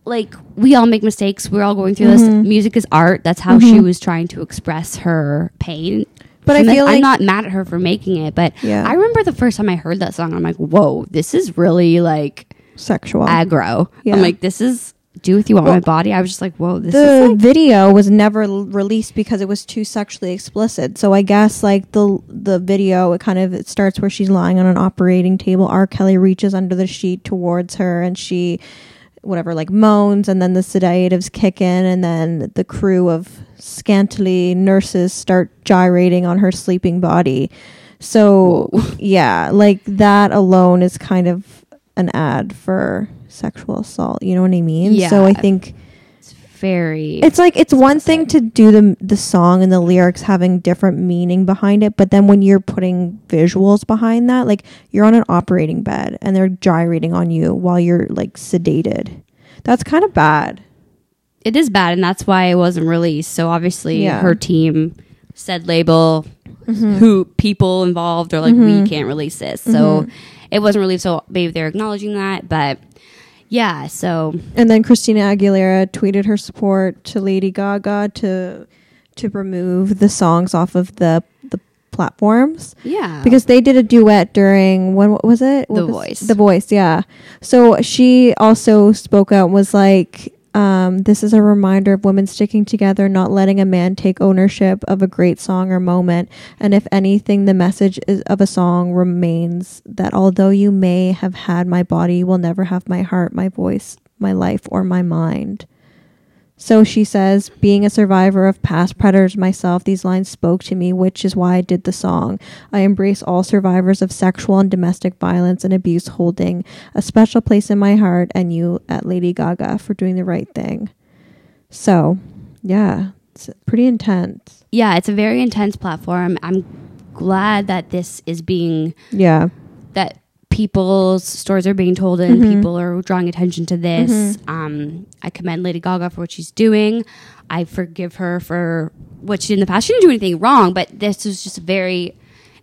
like we all make mistakes. We're all going through this. Mm-hmm. Music is art. That's how she mm-hmm. was trying to express her pain. But I And feel I'm not mad at her for making it. But Yeah. I remember the first time I heard that song, I'm like, whoa, this is really like Sexual. aggro. Yeah. I'm like, this is do with you want my body. I was just like, whoa, this the is like, video was never l- released because it was too sexually explicit. So I guess like the the video, it kind of it starts where she's lying on an operating table. R. Kelly reaches under the sheet towards her, and she whatever like moans, and then the sedatives kick in, and then the crew of scantily nurses start gyrating on her sleeping body. So (laughs) yeah, like that alone is kind of an ad for sexual assault. You know what I mean? Yeah. So I think it's very. it's like it's one thing to do the the song and the lyrics having different meaning behind it, but then when you're putting visuals behind that, like you're on an operating bed and they're gyrating on you while you're like sedated. That's kind of bad. it is bad, and that's why it wasn't released. So obviously, Yeah. her team said label Mm-hmm. who people involved are like we can't release this, so it wasn't released. So maybe they're acknowledging that, but yeah. So And then Christina Aguilera tweeted her support to Lady Gaga to to remove the songs off of the the platforms. yeah, because they did a duet during when what was it What The was- Voice. the voice yeah so she also spoke out and was like um, this is a reminder of women sticking together not letting a man take ownership of a great song or moment. And if anything the message of a song remains that although you may have had my body you will never have my heart my voice my life or my mind so she says, being a survivor of past predators myself, these lines spoke to me, which is why I did the song. I embrace all survivors of sexual and domestic violence and abuse, holding a special place in my heart, and you at Lady Gaga for doing the right thing. So, yeah, it's pretty intense. yeah, it's a very intense platform. I'm glad that this is being Yeah. that people's stories are being told and people are drawing attention to this. Um, I commend Lady Gaga for what she's doing. I forgive her for what she did in the past. She didn't do anything wrong, but this is just very.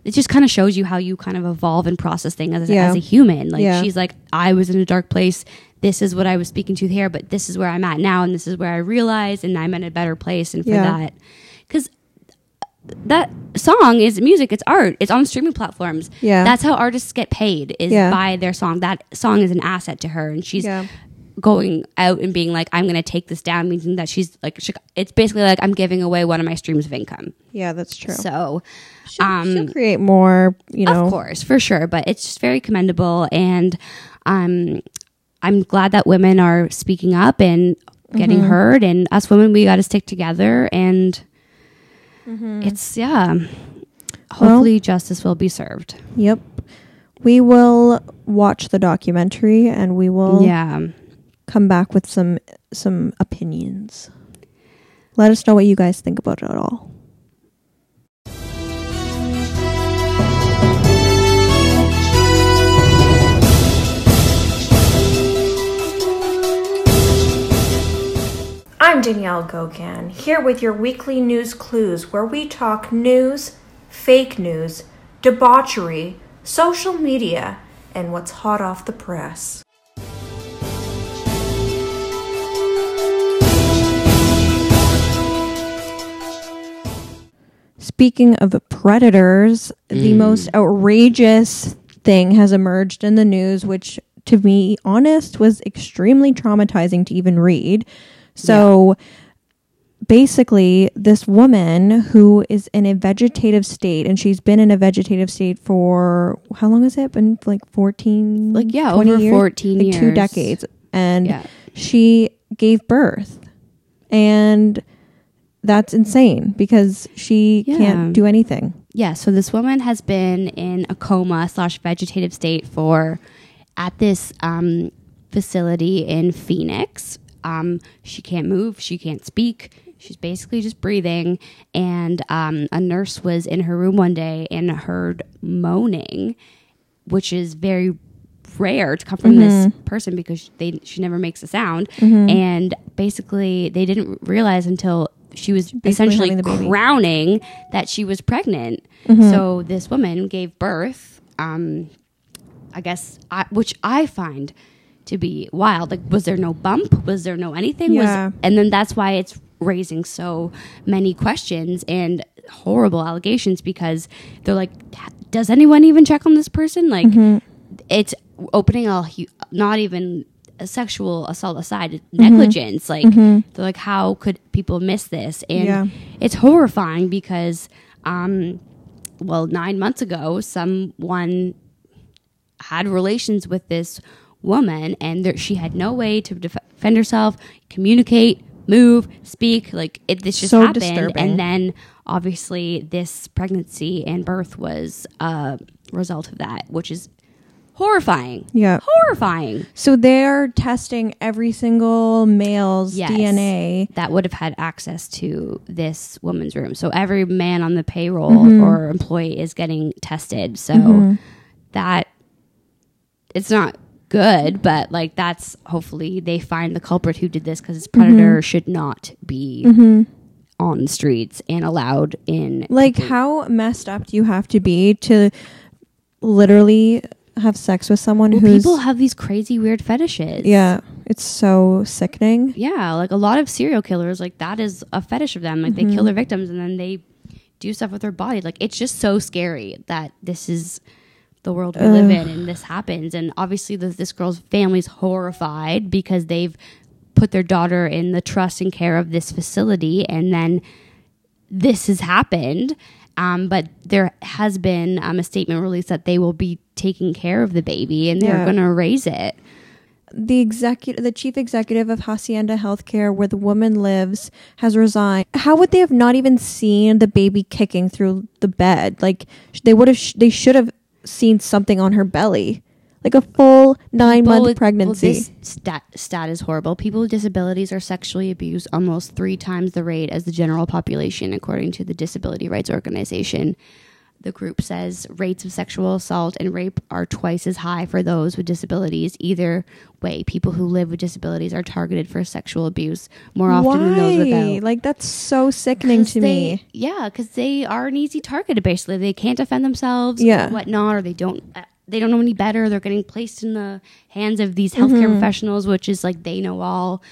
It just kind of shows you how you kind of evolve and process things as, a- Yeah. as a human. Like Yeah. she's like, I was in a dark place. This is what I was speaking to here, but this is where I'm at now, and this is where I realize, and I'm in a better place. And for Yeah. that, because that song is music it's art it's on streaming platforms Yeah. that's how artists get paid is Yeah. by their song that song is an asset to her and she's Yeah. going out and being like i'm gonna take this down meaning that she's like she, it's basically like i'm giving away one of my streams of income Yeah, that's true. so she'll, um, she'll create more, you know. of course for sure but it's just very commendable and um i'm glad that women are speaking up and getting Mm-hmm. heard and us women we got to stick together and Mm-hmm. it's yeah hopefully justice will be served Yep. We will watch the documentary and we will yeah come back with some some opinions. Let us know what you guys think about it all. I'm Danielle Gogan, here with your weekly news clues where we talk news, fake news, debauchery, social media, and what's hot off the press. Speaking of predators, the mm. most outrageous thing has emerged in the news, which, to be honest, was extremely traumatizing to even read. So, basically, this woman who is in a vegetative state, and she's been in a vegetative state for how long has it been? Like 14, Like, yeah, 20 over years? 14 like two decades. And Yeah. she gave birth. And that's insane because she Yeah. can't do anything. Yeah, so this woman has been in a coma slash vegetative state for at this um, facility in Phoenix. Um, she can't move, she can't speak. She's basically just breathing. And um, a nurse was in her room one day and heard moaning, which is very rare to come from this person because they she never makes a sound. And basically, they didn't realize until she was essentially the baby. crowning that she was pregnant. So this woman gave birth. Um, I guess, I, which I find to be wild. Like, was there no bump? Was there no anything? Yeah. Was, and then that's why it's raising so many questions and horrible allegations because they're like, does anyone even check on this person? Like, Mm-hmm. it's opening a not even a sexual assault aside, Mm-hmm. negligence. Like, they're like, how could people miss this? And Yeah. it's horrifying because, um, well, nine months ago, someone had relations with this woman and there, she had no way to def- defend herself, communicate, move, speak. Like it, this just So happened, disturbing. and then obviously this pregnancy and birth was a result of that, which is horrifying. Yeah. horrifying. So they're testing every single male's Yes. DNA. that would have had access to this woman's room. So every man on the payroll Mm-hmm. or employee is getting tested. So that it's not good, but like that's hopefully they find the culprit who did this because this predator Mm-hmm. should not be on the streets and allowed in. Like, how messed up do you have to be to literally have sex with someone Well, who's people have these crazy weird fetishes. yeah? It's so sickening. Yeah, like a lot of serial killers, like that is a fetish of them. Like they kill their victims and then they do stuff with their body. Like it's just so scary that this is the world we live in and this happens. And obviously, the, this girl's family's horrified because they've put their daughter in the trust and care of this facility, and then this has happened. Um, but there has been um, a statement released that they will be taking care of the baby and they're Yeah. going to raise it. the executive the chief executive of Hacienda Healthcare where the woman lives has resigned. How would they have not even seen the baby kicking through the bed? Like they would have sh- they should have seen something on her belly. Like a full 9 Well, month pregnancy. Well, this stat, stat is horrible. People with disabilities are sexually abused almost three times the rate as the general population, according to the Disability Rights Organization. The group says rates of sexual assault and rape are twice as high for those with disabilities. Either way, people who live with disabilities are targeted for sexual abuse more often than those without. Like that's so sickening to they- me. Yeah, because they are an easy target. Basically, they can't defend themselves. Yeah. whatnot, or they don't. Uh, they don't know any better. They're getting placed in the hands of these healthcare Mm-hmm. professionals, which is like they know all.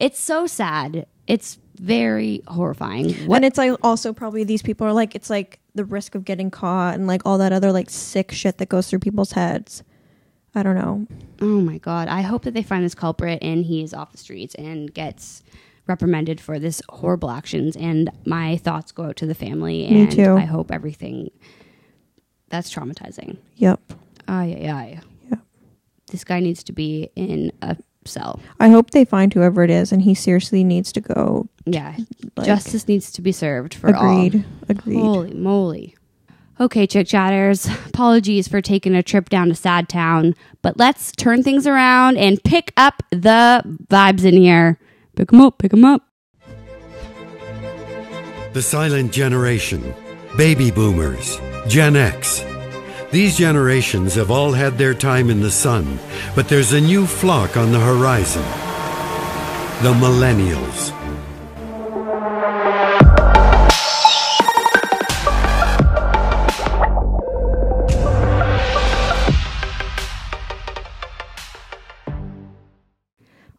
It's so sad. It's very horrifying. What And it's like also probably these people are like it's like the risk of getting caught and like all that other like sick shit that goes through people's heads. I don't know. Oh my god! I hope that they find this culprit and he is off the streets and gets reprimanded for this horrible actions. And my thoughts go out to the family. Me and too. I hope everything. That's traumatizing. Yep. Ay ay ay. Yeah. This guy needs to be in a cell. I hope they find whoever it is and he seriously needs to go. Yeah. Like, Justice needs to be served for Agreed. all. Agreed. Holy moly. Okay, chick chatters. Apologies for taking a trip down to Sad Town, but let's turn things around and pick up the vibes in here. Pick 'em up, pick 'em up. The silent generation, baby boomers, Gen X. These generations have all had their time in the sun, but there's a new flock on the horizon. The millennials.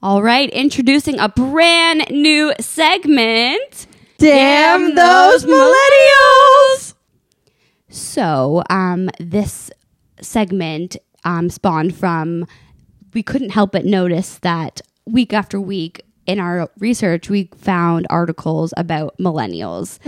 All right, introducing a brand new segment. Damn those millennials! So, um, this segment um, spawned from we couldn't help but notice that week after week in our research, we found articles about millennials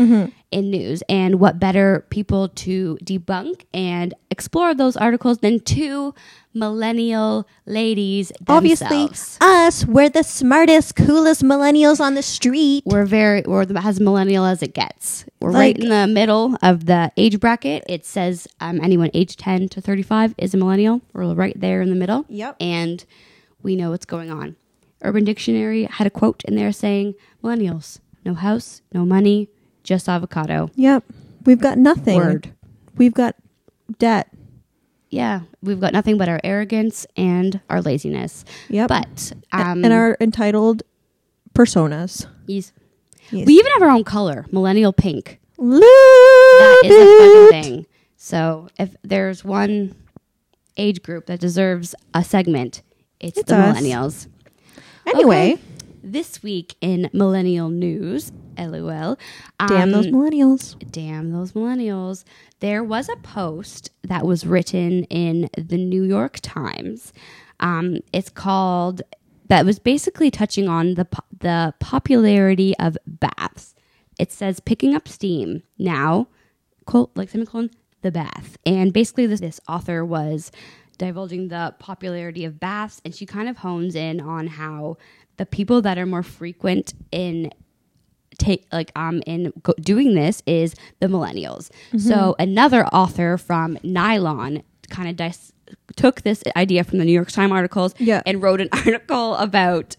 in news. And what better people to debunk and explore those articles than two millennial ladies Obviously, us, we're the smartest, coolest millennials on the street. We're very, we're as millennial as it gets. We're Like- right in the middle of the age bracket. It says um, anyone age 10 to 35 is a millennial. We're right there in the middle. Yep. And we know what's going on. Urban Dictionary had a quote in there saying, Millennials, no house, no money, just avocado. Yep. We've got nothing. Word. We've got debt. Yeah, we've got nothing but our arrogance and our laziness. Yeah, But, um, and our entitled personas. yes. Yes. we even have our own color, millennial pink. Love That is a fucking thing. So if there's one age group that deserves a segment, it's, It's the us. millennials. Anyway, Okay. This week in millennial news, lol. damn those um, millennials. damn those millennials. There was a post that was written in the New York Times. Um, it's called that was basically touching on the po- the popularity of baths. It says picking up steam now, quote like semicolon the bath, and basically this this author was divulging the popularity of baths, and she kind of hones in on how the people that are more frequent in take like um in go- doing this is the millennials. So another author from Nylon kind of dis- took this idea from the New York Times articles Yeah. and wrote an (laughs) article about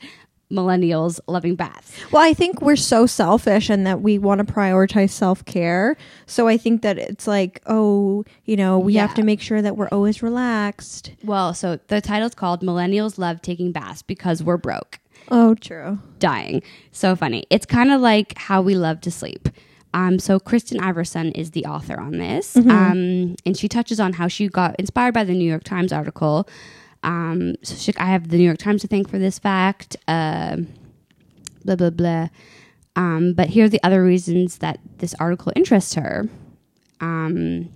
millennials loving baths. Well, I think we're so selfish and that we want to prioritize self care. So I think that it's like, oh, you know, we have to make sure that we're always relaxed. Well, so the title's called Millennials Love Taking Baths Because We're Broke. Oh, true. dying. So funny. It's kind of like how we love to sleep. Um, so Kristen Iverson is the author on this, um, and she touches on how she got inspired by the New York Times article. Um, so she, I have the New York Times to thank for this fact. Uh, blah blah blah. Um, but here are the other reasons that this article interests her. Um,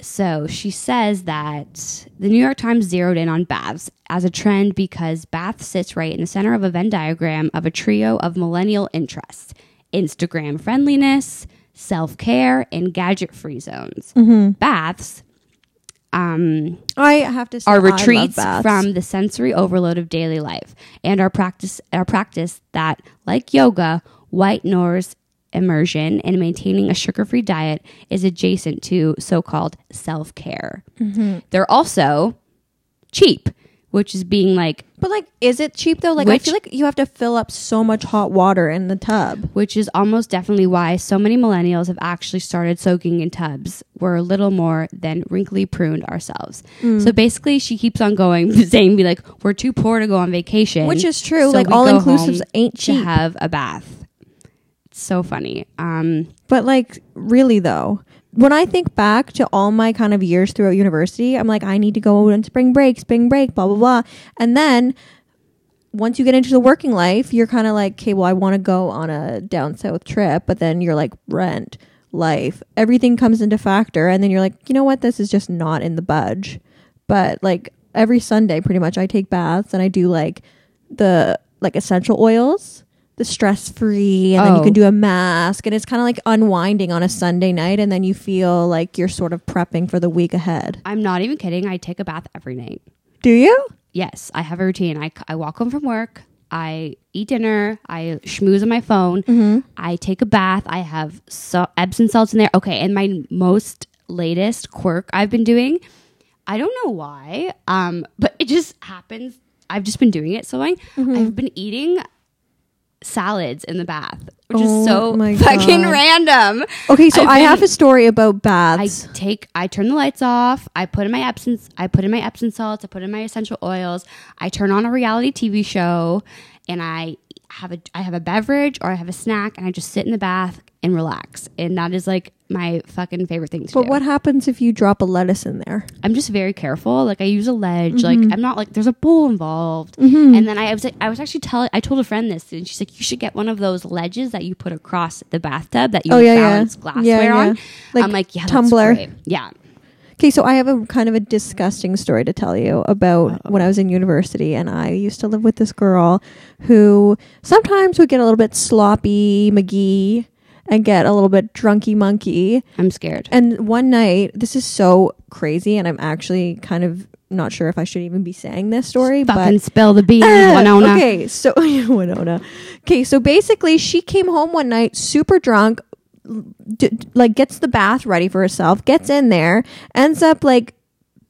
so she says that the New York Times zeroed in on baths as a trend because bath sits right in the center of a Venn diagram of a trio of millennial interests Instagram friendliness, self care, and gadget free zones. Baths um, I have to say, are retreats from the sensory overload of daily life and our practice our practice that like yoga white noise immersion and maintaining a sugar-free diet is adjacent to so-called self-care Mm-hmm. they're also cheap which is being like But like, is it cheap though? Like, I feel like you have to fill up so much hot water in the tub. which is almost definitely why so many millennials have actually started soaking in tubs. We're a little more than wrinkly pruned ourselves. Mm. So basically, she keeps on going, (laughs) saying, "Be like, we're too poor to go on vacation," Which is true. so Like, all inclusives ain't to cheap. have a bath. So funny. Um, But like, really though, when I think back to all my kind of years throughout university, I'm like, I need to go on spring break, spring break, blah blah blah. And then once you get into the working life, you're kind of like, okay, well, I want to go on a down south trip, but then you're like, rent, life, everything comes into factor, and then you're like, you know what, this is just not in the budge. But like every Sunday, pretty much, I take baths and I do like the like essential oils. The stress free, and then you Oh. can do a mask, and it's kind of like unwinding on a Sunday night, and then you feel like you're sort of prepping for the week ahead. I'm not even kidding. I take a bath every night. Do you? Yes, I have a routine. I, I walk home from work. I eat dinner. I schmooze on my phone. Mm-hmm. I take a bath. I have so, Epsom salts in there. Okay, and my most latest quirk I've been doing, I don't know why, um, but it just happens. I've just been doing it so long. Mm-hmm. I've been eating salads in the bath, which Oh is so (laughs) fucking God. random. Okay, so I've I have a story about baths. I take I turn the lights off. I put in my Epsom I put in my Epsom salts. I put in my essential oils. I turn on a reality TV show, and I have a I have a beverage or I have a snack, and I just sit in the bath and relax. And that is like my fucking favorite thing to but do. But what happens if you drop a lettuce in there? I'm just very careful. Like I use a ledge. Mm-hmm. Like I'm not like there's a bowl involved. And then I was like, I was actually telling I told a friend this, and she's like, you should get one of those ledges that you put across the bathtub that you Oh, yeah, yeah. balance glassware Yeah, yeah. on. Like I'm like, yeah, tumbler. Yeah. Okay, so I have a kind of a disgusting story to tell you about when I was in university, and I used to live with this girl who sometimes would get a little bit sloppy, McGee, and get a little bit drunky monkey. I'm scared. And one night, this is so crazy, and I'm actually kind of not sure if I should even be saying this story, Fucking but spill the beans, (laughs) Uh, Winona. Okay, so (laughs) Winona. Okay, so basically, she came home one night super drunk, d- like gets the bath ready for herself, gets in there, ends up like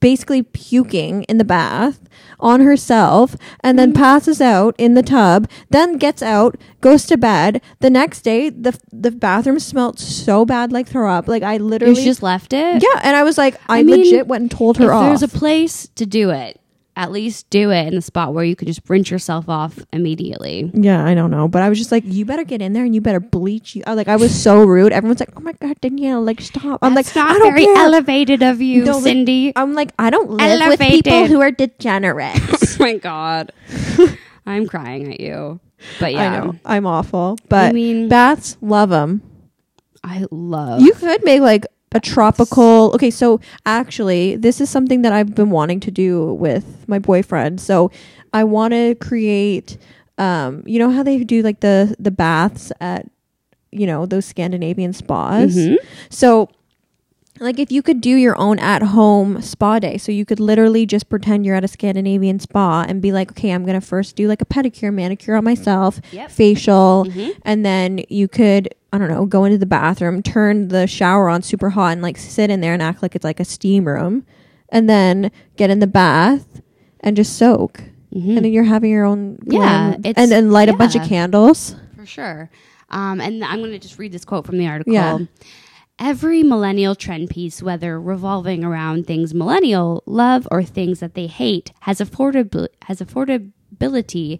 basically puking in the bath on herself and then mm-hmm. passes out in the tub then gets out goes to bed. The next day the the bathroom smelled so bad like throw up. Like i literally just left it. yeah and i was like i, I mean, legit went and told her if off. there's a place to do it, at least do it in the spot where you could just rinse yourself off immediately. yeah i don't know but i was just like you better get in there and you better bleach you I, like i was so rude everyone's like oh my god danielle like stop i'm That's like not i don't very care. elevated of you, No, like, Cindy. i'm like i don't live with people who are (laughs) degenerate oh my god, (laughs) I'm crying at you. But yeah, I know I'm awful, but I mean- baths love them. I love. You could make like a tropical. Okay, so actually, this is something that I've been wanting to do with my boyfriend. So I want to create. Um, you know how they do like the the baths at, you know, those Scandinavian spas. Mhm. So. Like if you could do your own at home spa day. So you could literally just pretend you're at a Scandinavian spa and be like, okay, I'm to first do like a pedicure, manicure on myself, Yep. facial, Mhm. and then you could I don't know, go into the bathroom, turn the shower on super hot and like sit in there and act like it's like a steam room and then get in the bath and just soak. Mhm. And then you're having your own Yeah, it's- and then light a bunch of candles. for sure. Um, and I'm going to just read this quote from the article. Yeah. Every millennial trend piece, whether revolving around things millennial love or things that they hate, has affordab- has affordability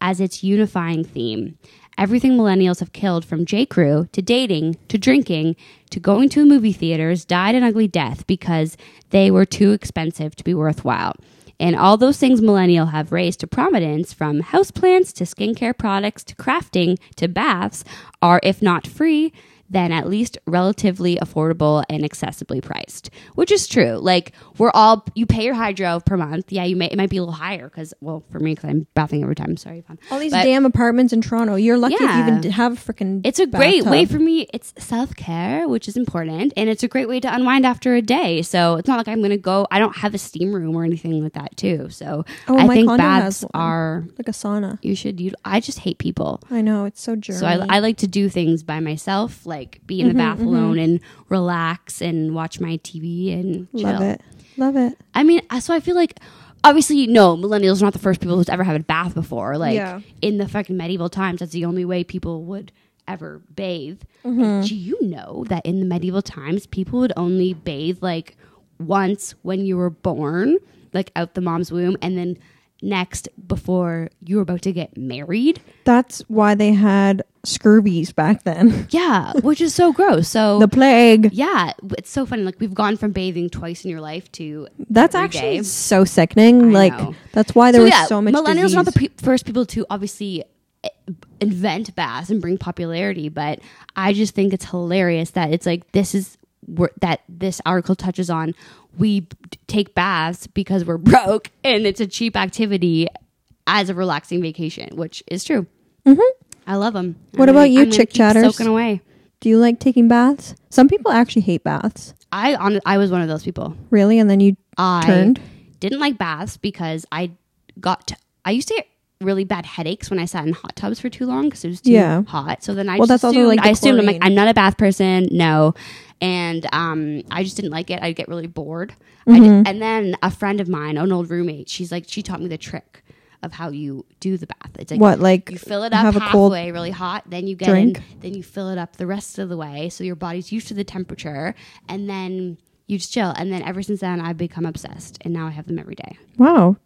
as its unifying theme. Everything millennials have killed from J. Crew to dating to drinking to going to movie theaters died an ugly death because they were too expensive to be worthwhile. And all those things millennial have raised to prominence from houseplants to skincare products to crafting to baths are if not free then at least relatively affordable and accessibly priced which is true like we're all you pay your hydro per month yeah you may it might be a little higher because well for me because i'm bathing every time sorry Yvonne. All these But- damn apartments in Toronto. You're lucky if you even have a freaking it's a great way for me. It's self care, which is important, and it's a great way to unwind after a day. So it's not like I'm going to go. I don't have a steam room or anything like that too. So Oh, I think baths are. like a sauna. You should. You. I just hate people. I know, it's so germy. So I, I like to do things by myself, like be in the Mm-hmm, bath alone and relax and watch my TV and chill. love it. Love it. I mean, uh, so I feel like obviously, no, millennials are not the first people who's ever had a bath before. Like Yeah. in the fucking medieval times, that's the only way people would ever bathe. Mm-hmm. Do you know that in the medieval times, people would only bathe like once when you were born, like out the mom's womb, and then next before you were about to get married? That's why they had scurvies back then. (laughs) Yeah, which is so gross. So the plague. yeah, it's so funny. Like we've gone from bathing twice in your life to That's actually day. so sickening. I like know. that's why there was so much millennials disease. are not the pe- first people to obviously eh, invent baths and bring popularity, but I just think it's hilarious that it's like this is that this article touches on. We take baths because we're broke, (laughs) and it's a cheap activity as a relaxing vacation, which is true. Mm-hmm. I love them. What about you, chick chatters? Soaking away. Do you like taking baths? Some people actually hate baths. I on I was one of those people. Really? And then you I turned? didn't like baths because I got I used to get really bad headaches when I sat in hot tubs for too long because it was too Yeah. hot. So then I Well, just that's assumed, like, I assumed I'm like. I'm not a bath person. No, and um, I just didn't like it. I'd get really bored. Mm-hmm. did, and then a friend of mine, an old roommate, she's like she taught me the trick of how you do the bath. It's like What, like, you fill it up have a cold halfway really hot, then you get drink? in, then you fill it up the rest of the way so your body's used to the temperature, and then you just chill. And then ever since then, I've become obsessed, and now I have them every day. Wow.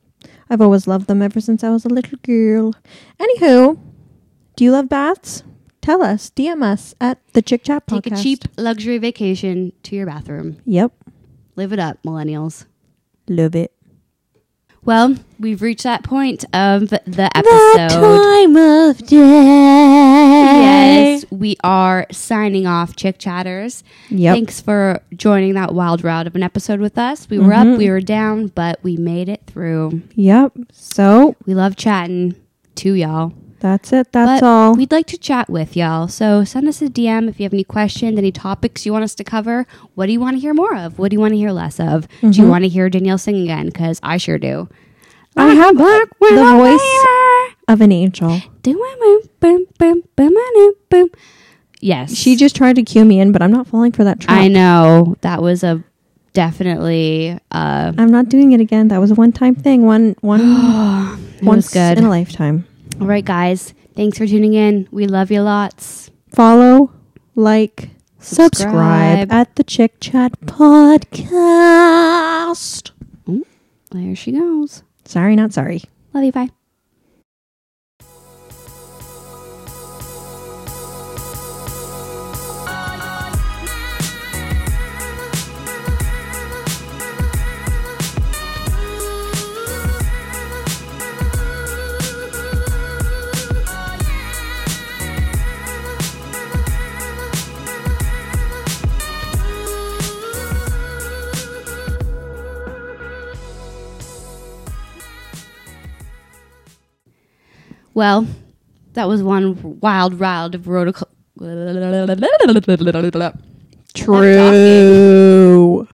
I've always loved them ever since I was a little girl. Anywho, do you love baths? Tell us. DM us at the Chick Chat Podcast. Take a cheap luxury vacation to your bathroom. Yep. Live it up, millennials. Love it. Well, we've reached that point of the episode. The time of day. Yes, we are signing off, Chick Chatters. Yep. Thanks for joining that wild ride of an episode with us. We were up, mm-hmm. we were down, but we made it through. Yep. So We love chatting to y'all. That's it. That's but all. We'd like to chat with y'all. So send us a DM if you have any questions, any topics you want us to cover. What do you want to hear more of? What do you want to hear less of? Do you Mm-hmm. want to hear Danielle sing again? Because I sure do. I have the voice of an angel. Yes. She just tried to cue me in, but I'm not falling for that trap. I know. That was a definitely uh, I'm not doing it again. That was a one time thing. One one (gasps) once good. in a lifetime. All right, guys. Thanks for tuning in. We love you lots. Follow, like, subscribe, Subscribe. at the Chick Chat Podcast. There she goes. Sorry, not sorry. Love you. Bye. Well, that was one wild, ride of road. (laughs) True.